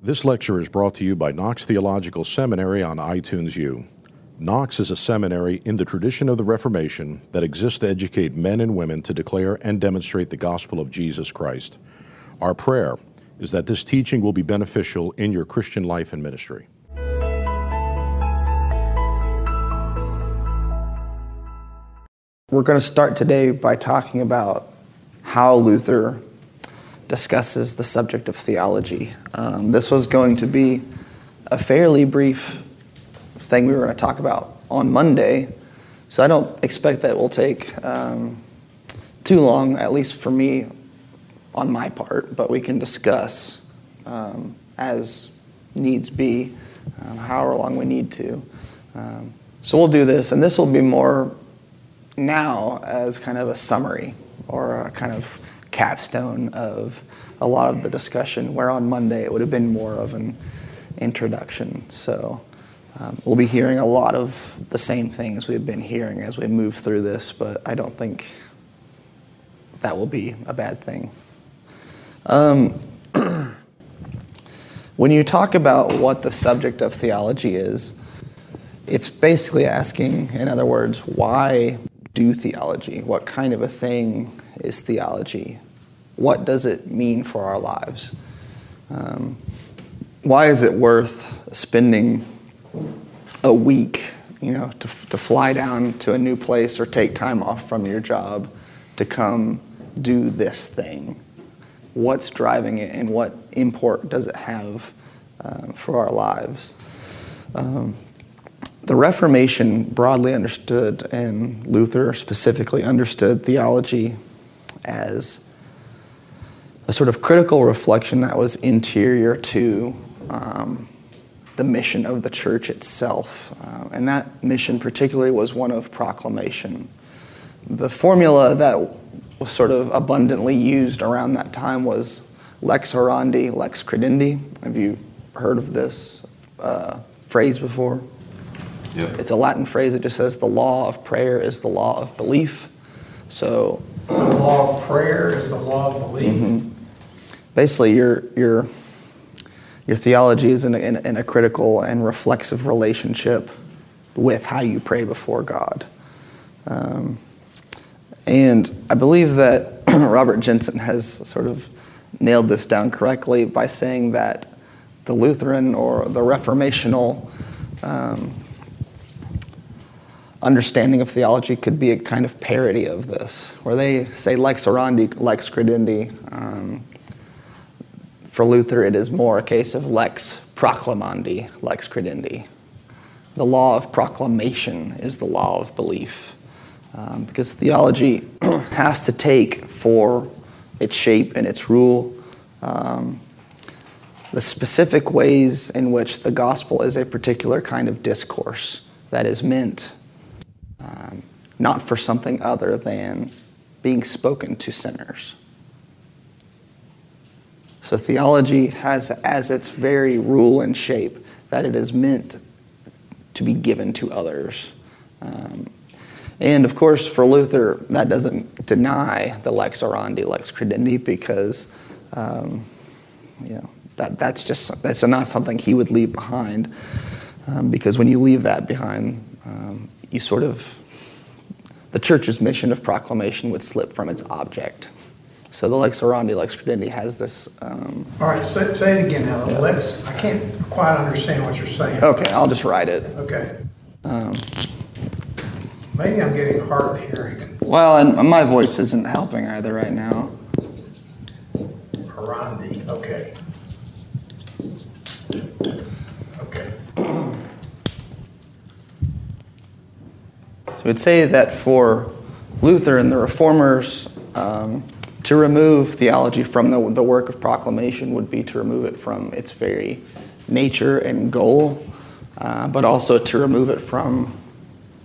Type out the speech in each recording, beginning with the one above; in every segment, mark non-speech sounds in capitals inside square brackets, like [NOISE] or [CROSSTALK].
This lecture is brought to you by Knox Theological Seminary on iTunes U. Knox is a seminary in the tradition of the Reformation that exists to educate men and women to declare and demonstrate the gospel of Jesus Christ. Our prayer is that this teaching will be beneficial in your Christian life and ministry. We're going to start today by talking about how Luther discusses the subject of theology. Um, this was going to be a fairly brief thing we were going to talk about on Monday, so I don't expect that will take um, too long, at least for me on my part, but we can discuss um, as needs be, um, however long we need to. Um, so we'll do this, and this will be more now as kind of a summary or a kind of capstone of a lot of the discussion, where on Monday it would have been more of an introduction. So um, we'll be hearing a lot of the same things we've been hearing as we move through this, but I don't think that will be a bad thing. Um, [CLEARS THROAT] when you talk about what the subject of theology is, it's basically asking, in other words, why do theology? What kind of a thing is theology? What does it mean for our lives? Um, why is it worth spending a week, you know, to, to fly down to a new place or take time off from your job to come do this thing? What's driving it and what import does it have um, for our lives? Um, the Reformation broadly understood, and Luther specifically understood theology as a sort of critical reflection that was interior to um, the mission of the church itself. Uh, and that mission, particularly, was one of proclamation. The formula that was sort of abundantly used around that time was lex orandi, lex credendi. Have you heard of this uh, phrase before? Yep. It's a Latin phrase. It just says the law of prayer is the law of belief. So The law of prayer is the law of belief. Mm-hmm. Basically, your your your theology is in a, in, a, critical and reflexive relationship with how you pray before God. Um, and I believe that [CLEARS THROAT] Robert Jenson has sort of nailed this down correctly by saying that the Lutheran or the Reformational um, understanding of theology could be a kind of parody of this, where they say lex orandi, lex credendi. Um, for Luther, it is more a case of lex proclamandi, lex credendi. The law of proclamation is the law of belief, um, because theology [CLEARS THROAT] has to take for its shape and its rule um, the specific ways in which the gospel is a particular kind of discourse that is meant um, not for something other than being spoken to sinners. So theology has as its very rule and shape that it is meant to be given to others. Um, and of course, for Luther, that doesn't deny the lex orandi, lex credendi, because um, you know that that's just that's not something he would leave behind. Um, because when you leave that behind, um, you sort of the church's mission of proclamation would slip from its object. So the lex orandi, lex credendi has this. Um, All right, say, say it again now. Lex, I can't quite understand what you're saying. okay, I'll just write it. Okay. Um, Maybe I'm getting hard of hearing. well, and my voice isn't helping either right now. Orandi, okay. Okay. So we'd say that for Luther and the reformers, um, to remove theology from the, the work of proclamation would be to remove it from its very nature and goal, uh, but also to remove it from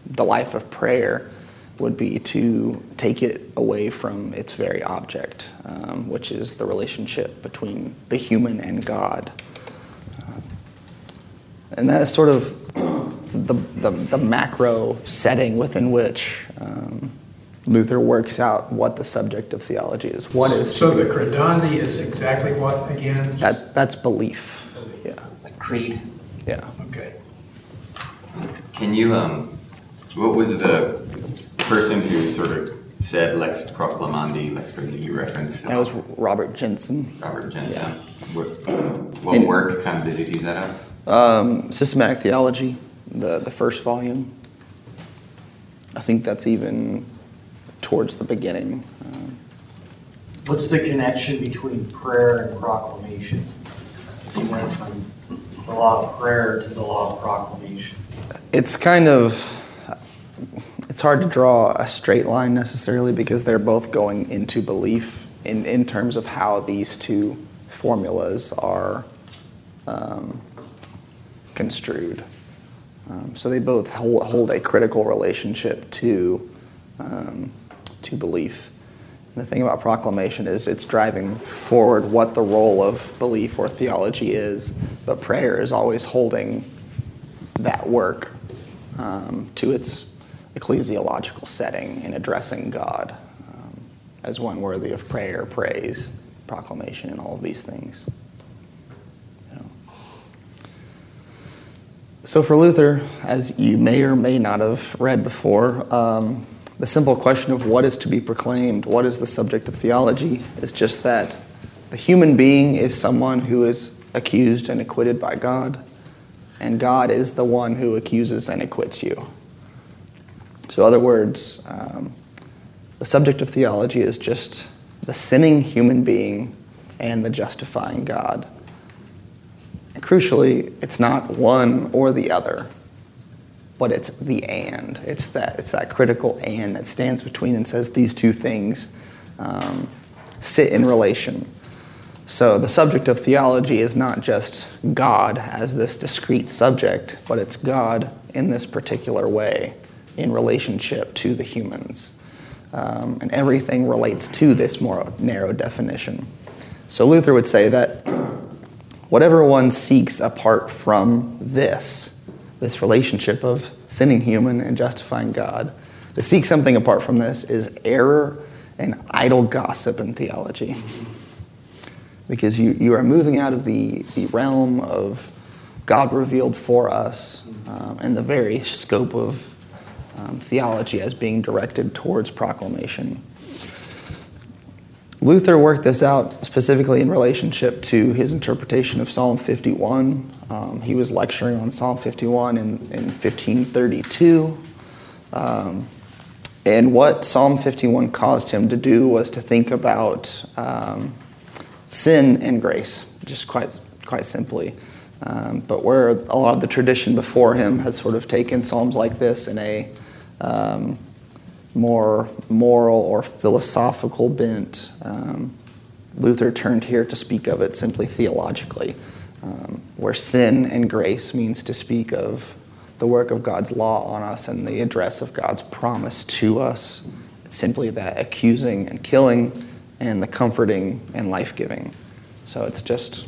the life of prayer would be to take it away from its very object, um, which is the relationship between the human and God. Uh, and that is sort of [CLEARS THROAT] the, the, the macro setting within which um, Luther works out what the subject of theology is. What is So the credendi is exactly what again? that? That's belief. Yeah. Creed. Yeah. Okay. Can you, um, what was the person who sort of said lex proclamandi, lex credendi, you referenced? That was Robert Jenson. Robert Jenson. Yeah. What, what And- work kind of did he tease that out? Um, Systematic Theology, the, the first volume. I think that's even towards the beginning. Um, What's the connection between prayer and proclamation? If you went from the law of prayer to the law of proclamation. It's kind of, it's hard to draw a straight line necessarily because they're both going into belief in, in terms of how these two formulas are um, construed. Um, so they both hold, hold a critical relationship to, um, to belief. And the thing about proclamation is it's driving forward what the role of belief or theology is, but prayer is always holding that work um, to its ecclesiological setting in addressing God um, as one worthy of prayer, praise, proclamation, and all of these things. So, for Luther, as you may or may not have read before, um, the simple question of what is to be proclaimed, what is the subject of theology, is just that the human being is someone who is accused and acquitted by God, and God is the one who accuses and acquits you. So, in other words, um, the subject of theology is just the sinning human being and the justifying God. And crucially, it's not one or the other, but it's the and. It's that, it's that critical and that stands between and says these two things um, sit in relation. So the subject of theology is not just God as this discrete subject, but it's God in this particular way in relationship to the humans. Um, and everything relates to this more narrow definition. So Luther would say that [CLEARS THROAT] whatever one seeks apart from this, this relationship of sinning human and justifying God, to seek something apart from this is error and idle gossip in theology. Because you, you are moving out of the, the realm of God revealed for us um, and the very scope of um, theology as being directed towards proclamation. Luther worked this out specifically in relationship to his interpretation of Psalm 51. Um, he was lecturing on Psalm 51 in, in 1532. Um, and what Psalm 51 caused him to do was to think about um, sin and grace, just quite, quite simply. Um, but where a lot of the tradition before him had sort of taken Psalms like this in a um, more moral or philosophical bent. Um, Luther turned here to speak of it simply theologically, um, where sin and grace means to speak of the work of God's law on us and the address of God's promise to us. It's simply that accusing and killing and the comforting and life giving. So it's just,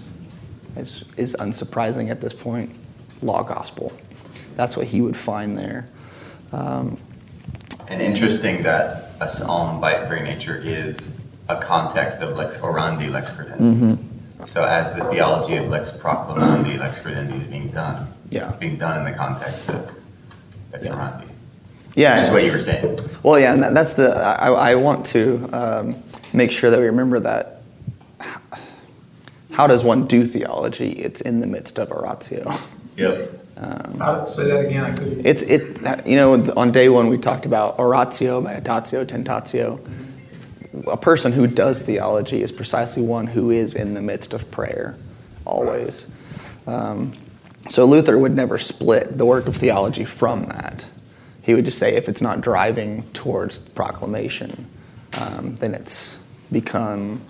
it's, is unsurprising at this point, law gospel. That's what he would find there. Um, And interesting that a psalm by its very nature is a context of lex orandi, lex credendi. So as the theology of lex proclamandi, lex credendi is being done, Yeah. it's being done in the context of lex Yeah. orandi. yeah. Which is what you were saying. Well, yeah, and that, that's the. I, I want to um, make sure that we remember that. How does one do theology? It's in the midst of oratio. Yep. I'll say that again, I couldn't. It's it. You know, on day one we talked about oratio, meditatio, tentatio. A person who does theology is precisely one who is in the midst of prayer, always. Um, so Luther would never split the work of theology from that. He would just say if it's not driving towards proclamation, um, then it's become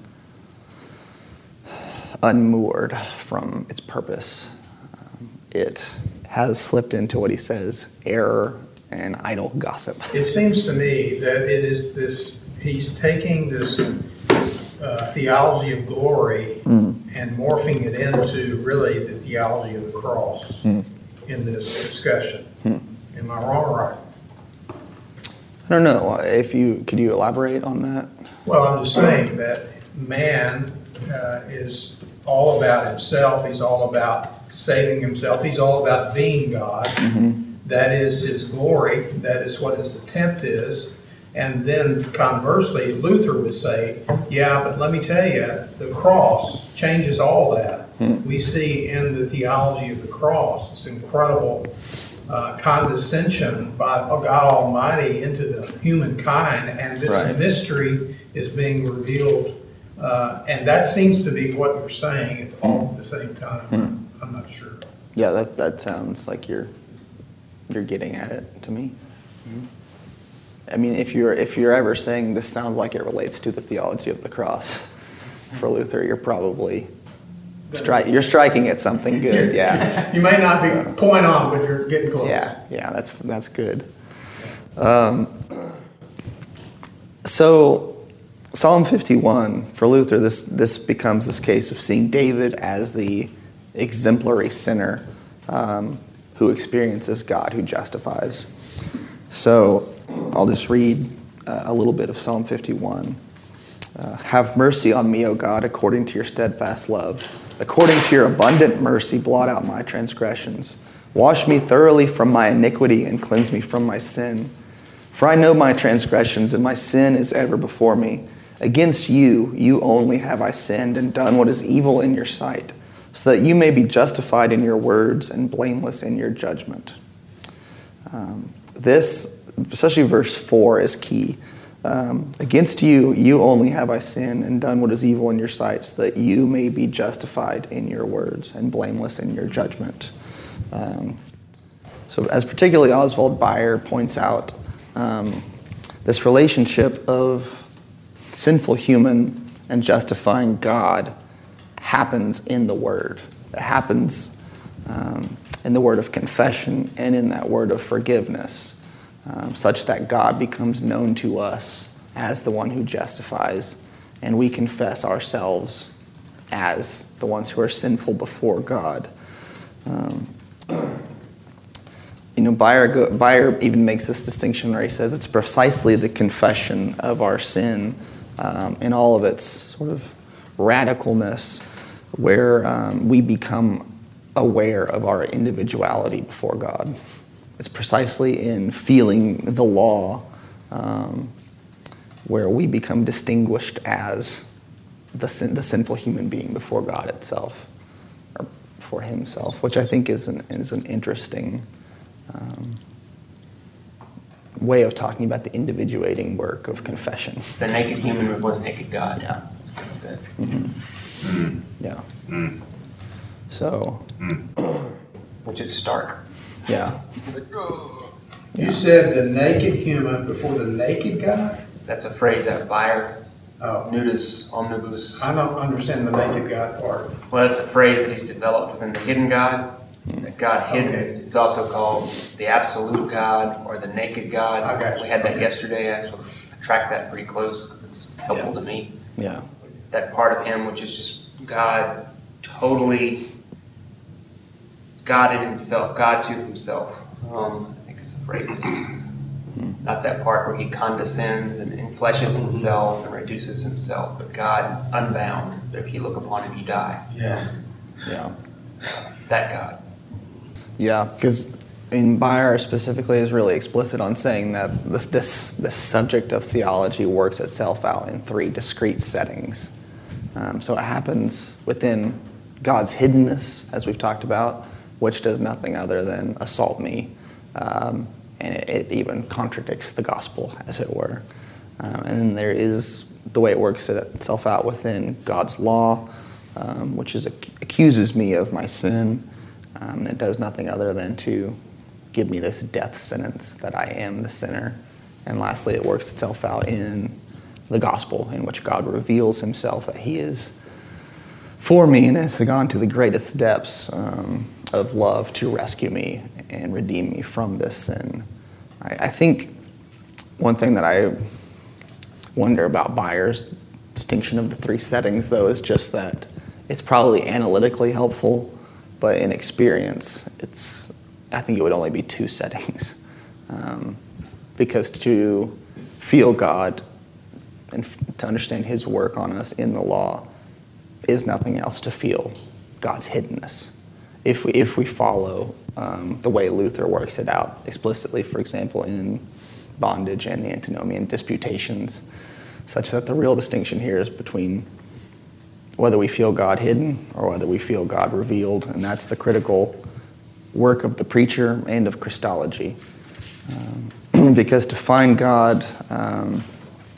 unmoored from its purpose. Um, it has slipped into what he says error and idle gossip. It seems to me that it is this, he's taking this uh, theology of glory and morphing it into really the theology of the cross in this discussion. Am I wrong or right? I don't know if you could you elaborate on that. Well, I'm just saying that man uh, is all about himself. He's all about saving himself. He's all about being God. That is his glory. That is what his attempt is. And then conversely, Luther would say, yeah, but let me tell you, the cross changes all that. We see in the theology of the cross this incredible uh, condescension by God Almighty into the humankind, and this Right. mystery is being revealed. Uh, and that seems to be what you're saying at all at the same time. I'm not sure. Yeah, that, that sounds like you're you're getting at it to me. I mean, if you're if you're ever saying this sounds like it relates to the theology of the cross for Luther, you're probably stri- you're striking at something good. [LAUGHS] Yeah, You may not be point on, but you're getting close. yeah, yeah. That's that's good. Um, so Psalm 51 for Luther, this this becomes this case of seeing David as the exemplary sinner um, who experiences God, who justifies. So I'll just read uh, a little bit of Psalm 51. Uh, Have mercy on me, O God, according to your steadfast love. According to your abundant mercy, blot out my transgressions. Wash me thoroughly from my iniquity and cleanse me from my sin. For I know my transgressions, and my sin is ever before me. Against you, you only have I sinned and done what is evil in your sight, so that you may be justified in your words and blameless in your judgment. Um, this, especially verse 4, is key. Um, Against you, you only have I sinned and done what is evil in your sight, so that you may be justified in your words and blameless in your judgment. Um, so, as particularly Oswald Bayer points out, um, this relationship of sinful human and justifying God happens in the Word. It happens um, in the word of confession and in that word of forgiveness, um, such that God becomes known to us as the one who justifies, and we confess ourselves as the ones who are sinful before God. Um, you know, Bayer, Bayer even makes this distinction where he says it's precisely the confession of our sin um, in all of its sort of radicalness where um, we become aware of our individuality before God. It's precisely in feeling the law um, where we become distinguished as the, sin, the sinful human being before God itself, or for Himself, which I think is an, is an interesting um, way of talking about the individuating work of confession. It's the naked human before the naked God. Yeah. That's it. Yeah. So, hmm. Which is stark. yeah. You said the naked human before the naked God? That's a phrase that Bayer, Oh, nudus omnibus. I don't understand the naked God part. Well, it's a phrase that he's developed within the hidden God. Hmm. That God hidden Okay. is also called the absolute God or the naked God. I got you. We had that yesterday. I sort of tracked that pretty close because it's helpful to me. Yeah. that part of him which is just God totally God in himself, God to himself. Um, I think is the phrase he uses. Not that part where he condescends and enfleshes himself and reduces himself, but God unbound. That if you look upon him, you die. Yeah. Yeah. That God. Yeah, because in Bayer specifically is really explicit on saying that this, this, this subject of theology works itself out in three discrete settings. Um, so it happens within God's hiddenness, as we've talked about, which does nothing other than assault me. Um, and it, it even contradicts the gospel, as it were. Um, and then there is the way it works itself out within God's law, um, which is accuses me of my sin. Um, and it does nothing other than to give me this death sentence that I am the sinner. And lastly, it works itself out in the gospel, in which God reveals himself that he is for me and has gone to the greatest depths um, of love to rescue me and redeem me from this sin. I, I think one thing that I wonder about Bayer's distinction of the three settings, though, is just that it's probably analytically helpful, but in experience, it's I think it would only be two [LAUGHS] settings, um, because to feel God and f- to understand His work on us in the law is nothing else to feel God's hiddenness. If we, if we follow um, the way Luther works it out explicitly, for example, in Bondage and the Antinomian Disputations, such that the real distinction here is between whether we feel God hidden or whether we feel God revealed, and that's the critical work of the preacher and of Christology. Um, [CLEARS THROAT] because to find God um,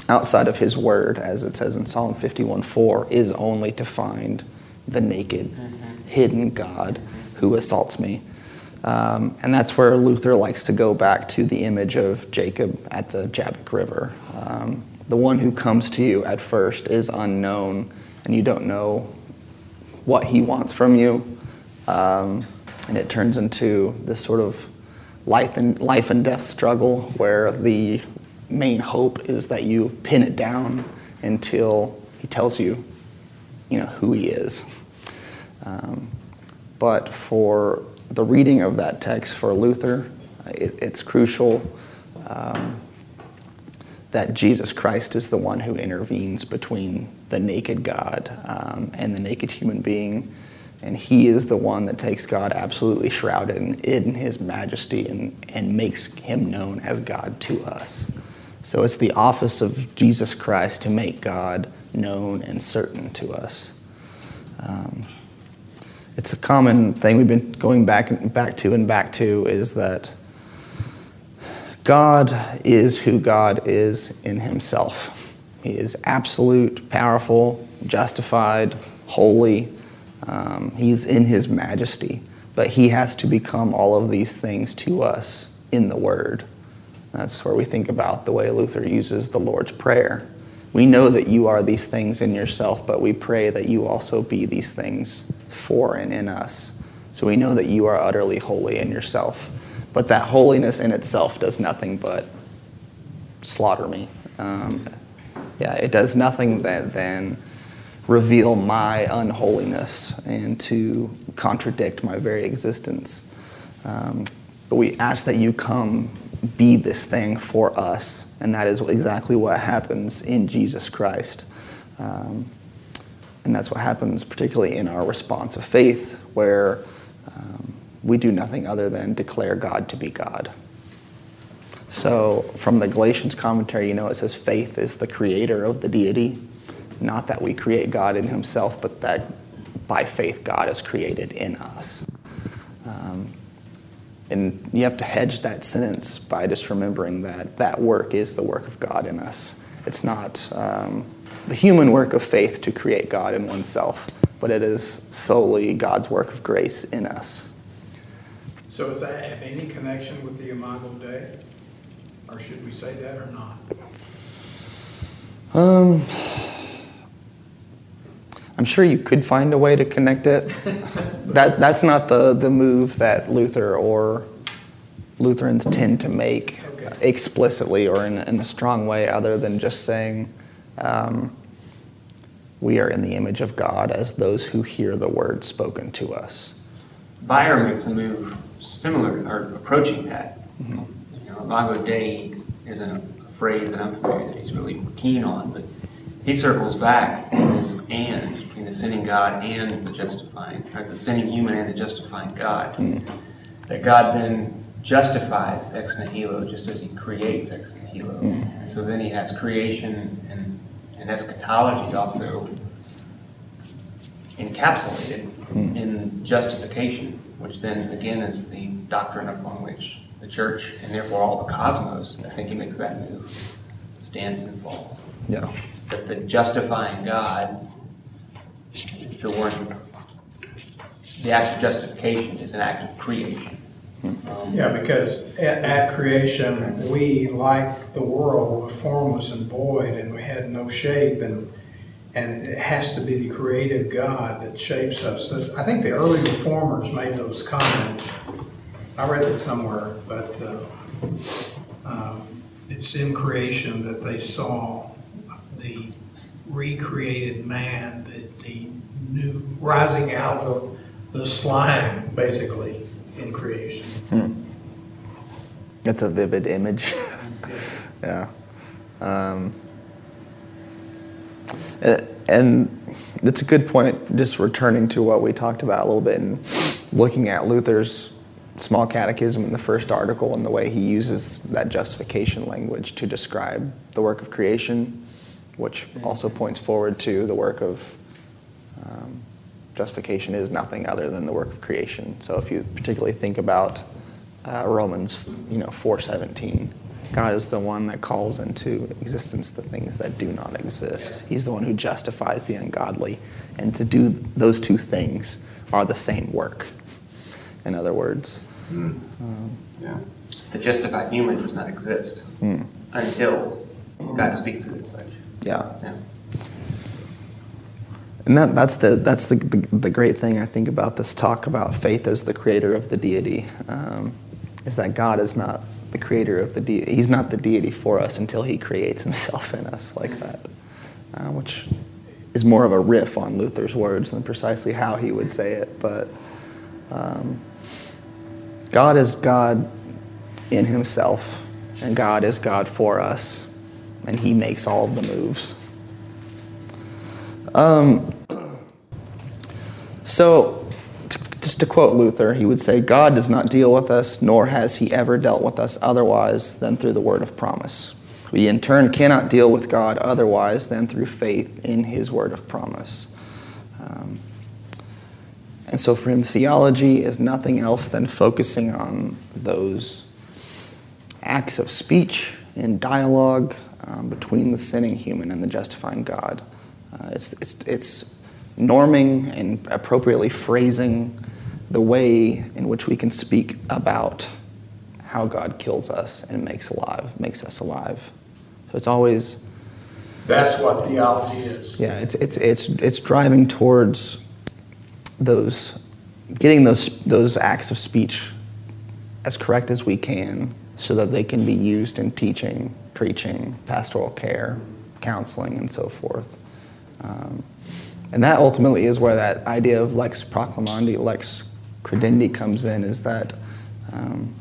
outside of His Word, as it says in Psalm 51:4, is only to find the naked, mm-hmm. hidden God who assaults me. Um, and that's where Luther likes to go back to the image of Jacob at the Jabbok River. Um, the one who comes to you at first is unknown, and you don't know what he wants from you. Um, and it turns into this sort of life and, life and death struggle where the main hope is that you pin it down until he tells you, you know, who he is. Um, but for the reading of that text for Luther, it, it's crucial um, that Jesus Christ is the one who intervenes between the naked God um, and the naked human being. And he is the one that takes God absolutely shrouded in, in his majesty and, and makes him known as God to us. So it's the office of Jesus Christ to make God known and certain to us. Um, it's a common thing we've been going back and back to and back to is that God is who God is in himself. He is absolute, powerful, justified, holy. Um, he's in his majesty. But he has to become all of these things to us in the Word. That's where we think about the way Luther uses the Lord's Prayer. We know that you are these things in yourself, but we pray that you also be these things for and in us. So we know that you are utterly holy in yourself. But that holiness in itself does nothing but slaughter me. Um, yeah, it does nothing that, than reveal my unholiness and to contradict my very existence. Um, but we ask that you come be this thing for us. And that is exactly what happens in Jesus Christ. Um, and that's what happens particularly in our response of faith, where um, we do nothing other than declare God to be God. So, from the Galatians commentary, you know, it says faith is the creator of the deity. Not that we create God in himself, but that by faith God is created in us. Um, and you have to hedge that sentence by just remembering that that work is the work of God in us. It's not um, the human work of faith to create God in oneself, but it is solely God's work of grace in us. So, does that have any connection with the Imago Dei? Or should we say that or not? Um, I'm sure you could find a way to connect it. [LAUGHS] that, that's not the, the move that Luther or Lutherans tend to make okay. explicitly or in, in, a strong way, other than just saying, um, we are in the image of God as those who hear the word spoken to us. Bayer makes a move similar, or approaching that. Mm-hmm. You know, Imago Dei isn't a phrase that I'm familiar that he's really keen on, but he circles back in this and between the sinning God and the justifying, right? The sinning human and the justifying God. Mm. That God then justifies ex nihilo just as he creates ex nihilo. Mm. So then he has creation and, and eschatology also encapsulated mm. in justification, which then again is the doctrine upon which the church and therefore all the cosmos, I think he makes that move, stands and falls. Yeah. That the justifying God is the word, the act of justification is an act of creation. Yeah, because at, at creation, we, like the world, were formless and void, and we had no shape, and, and it has to be the creative God that shapes us. This, I think the early reformers made those comments. I read it somewhere, but, uh, um, it's in creation that they saw the recreated man, the, the new, rising out of the slime, basically, in creation. Hmm. That's a vivid image. [LAUGHS] yeah. Um, and it's a good point. Just returning to what we talked about a little bit and looking at Luther's small catechism in the first article and the way he uses that justification language to describe the work of creation, which also points forward to the work of um, justification is nothing other than the work of creation. So if you particularly think about uh, Romans, you know, 417. God is the one that calls into existence the things that do not exist. He's the one who justifies the ungodly. And to do those two things are the same work. In other words, Mm. Um, yeah. The justified human does not exist mm. until God speaks it as such. Yeah. yeah. And that, that's, the, that's the, the, the, great thing I think about this talk about faith as the creator of the deity, um, is that God is not the creator of the deity. He's not the deity for us until he creates himself in us like that, uh, which is more of a riff on Luther's words than precisely how he would say it. But um, God is God in himself, and God is God for us, and he makes all the moves. Um, so, just to quote Luther, he would say, God does not deal with us, nor has he ever dealt with us otherwise than through the word of promise. We, in turn, cannot deal with God otherwise than through faith in his word of promise. Um, and so for him, theology is nothing else than focusing on those acts of speech and dialogue um, between the sinning human and the justifying God. Uh, it's, it's, it's norming and appropriately phrasing the way in which we can speak about how God kills us and makes alive, makes us alive. So it's always that's what theology is. Yeah, it's it's it's it's driving towards those, getting those, those acts of speech as correct as we can so that they can be used in teaching, preaching, pastoral care, counseling, and so forth. Um, and that ultimately is where that idea of lex proclamandi, lex credendi comes in, is that um,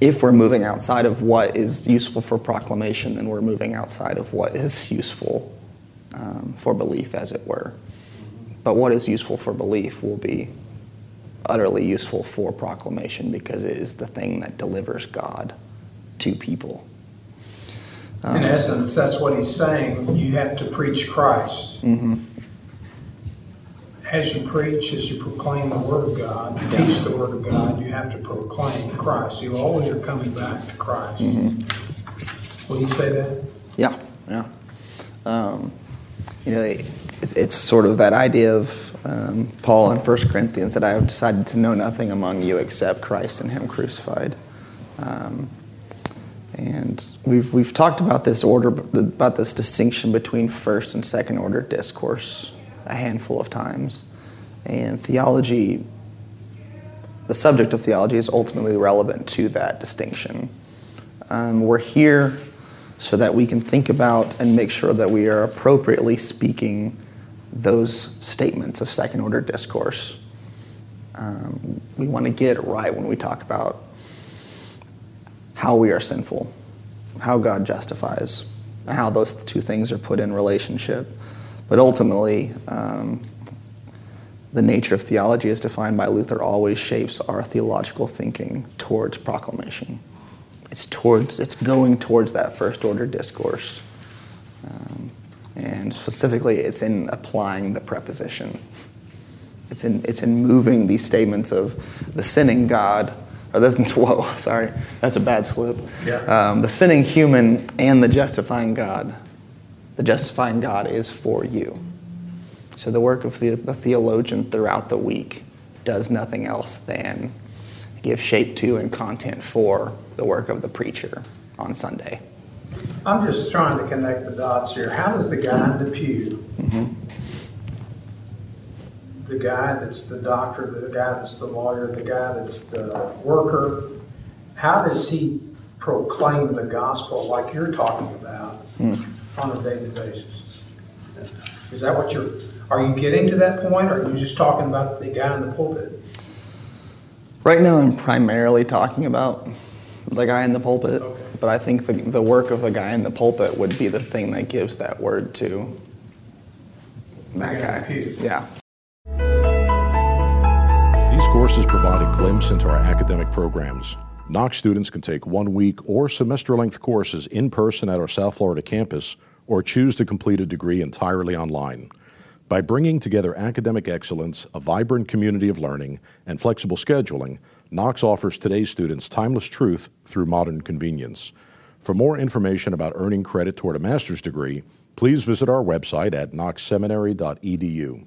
if we're moving outside of what is useful for proclamation, then we're moving outside of what is useful um, for belief, as it were. But what is useful for belief will be utterly useful for proclamation because it is the thing that delivers God to people. Um, In essence, that's what he's saying. You have to preach Christ. Mm-hmm. As you preach, as you proclaim the Word of God, teach the Word of God, you have to proclaim Christ. You always are coming back to Christ. Mm-hmm. Will you say that? Yeah, yeah. Um, you know, it's sort of that idea of um, Paul in 1 Corinthians that I have decided to know nothing among you except Christ and Him crucified. Um, and we've, we've talked about this order, about this distinction between first and second order discourse a handful of times. And theology, the subject of theology, is ultimately relevant to that distinction. Um, we're here so that we can think about and make sure that we are appropriately speaking those statements of second order discourse. Um, we want to get it right when we talk about how we are sinful, how God justifies, how those two things are put in relationship. But ultimately, um, the nature of theology as defined by Luther always shapes our theological thinking towards proclamation. It's towards, it's going towards that first order discourse. Um, and specifically, it's in applying the preposition. It's in, it's in moving these statements of the sinning God, or this, [LAUGHS] whoa, sorry, that's a bad slip. Yeah. Um, the sinning human and the justifying God. The justifying God is for you. So the work of the, the theologian throughout the week does nothing else than give shape to and content for the work of the preacher on Sunday. I'm just trying to connect the dots here. How does the guy in the pew, mm-hmm. The guy that's the doctor, the guy that's the lawyer, the guy that's the worker, how does he proclaim the gospel like you're talking about mm. on a daily basis? Is that what you're, are you getting to that point, or are you just talking about the guy in the pulpit? Right now, I'm primarily talking about the guy in the pulpit. Okay but I think the, the work of the guy in the pulpit would be the thing that gives that word to that guy. Yeah. Courses provide a glimpse into our academic programs. Knox students can take one week or semester length courses in person at our South Florida campus or choose to complete a degree entirely online. By bringing together academic excellence, a vibrant community of learning, and flexible scheduling, Knox offers today's students timeless truth through modern convenience. For more information about earning credit toward a master's degree, please visit our website at knoxseminary.edu.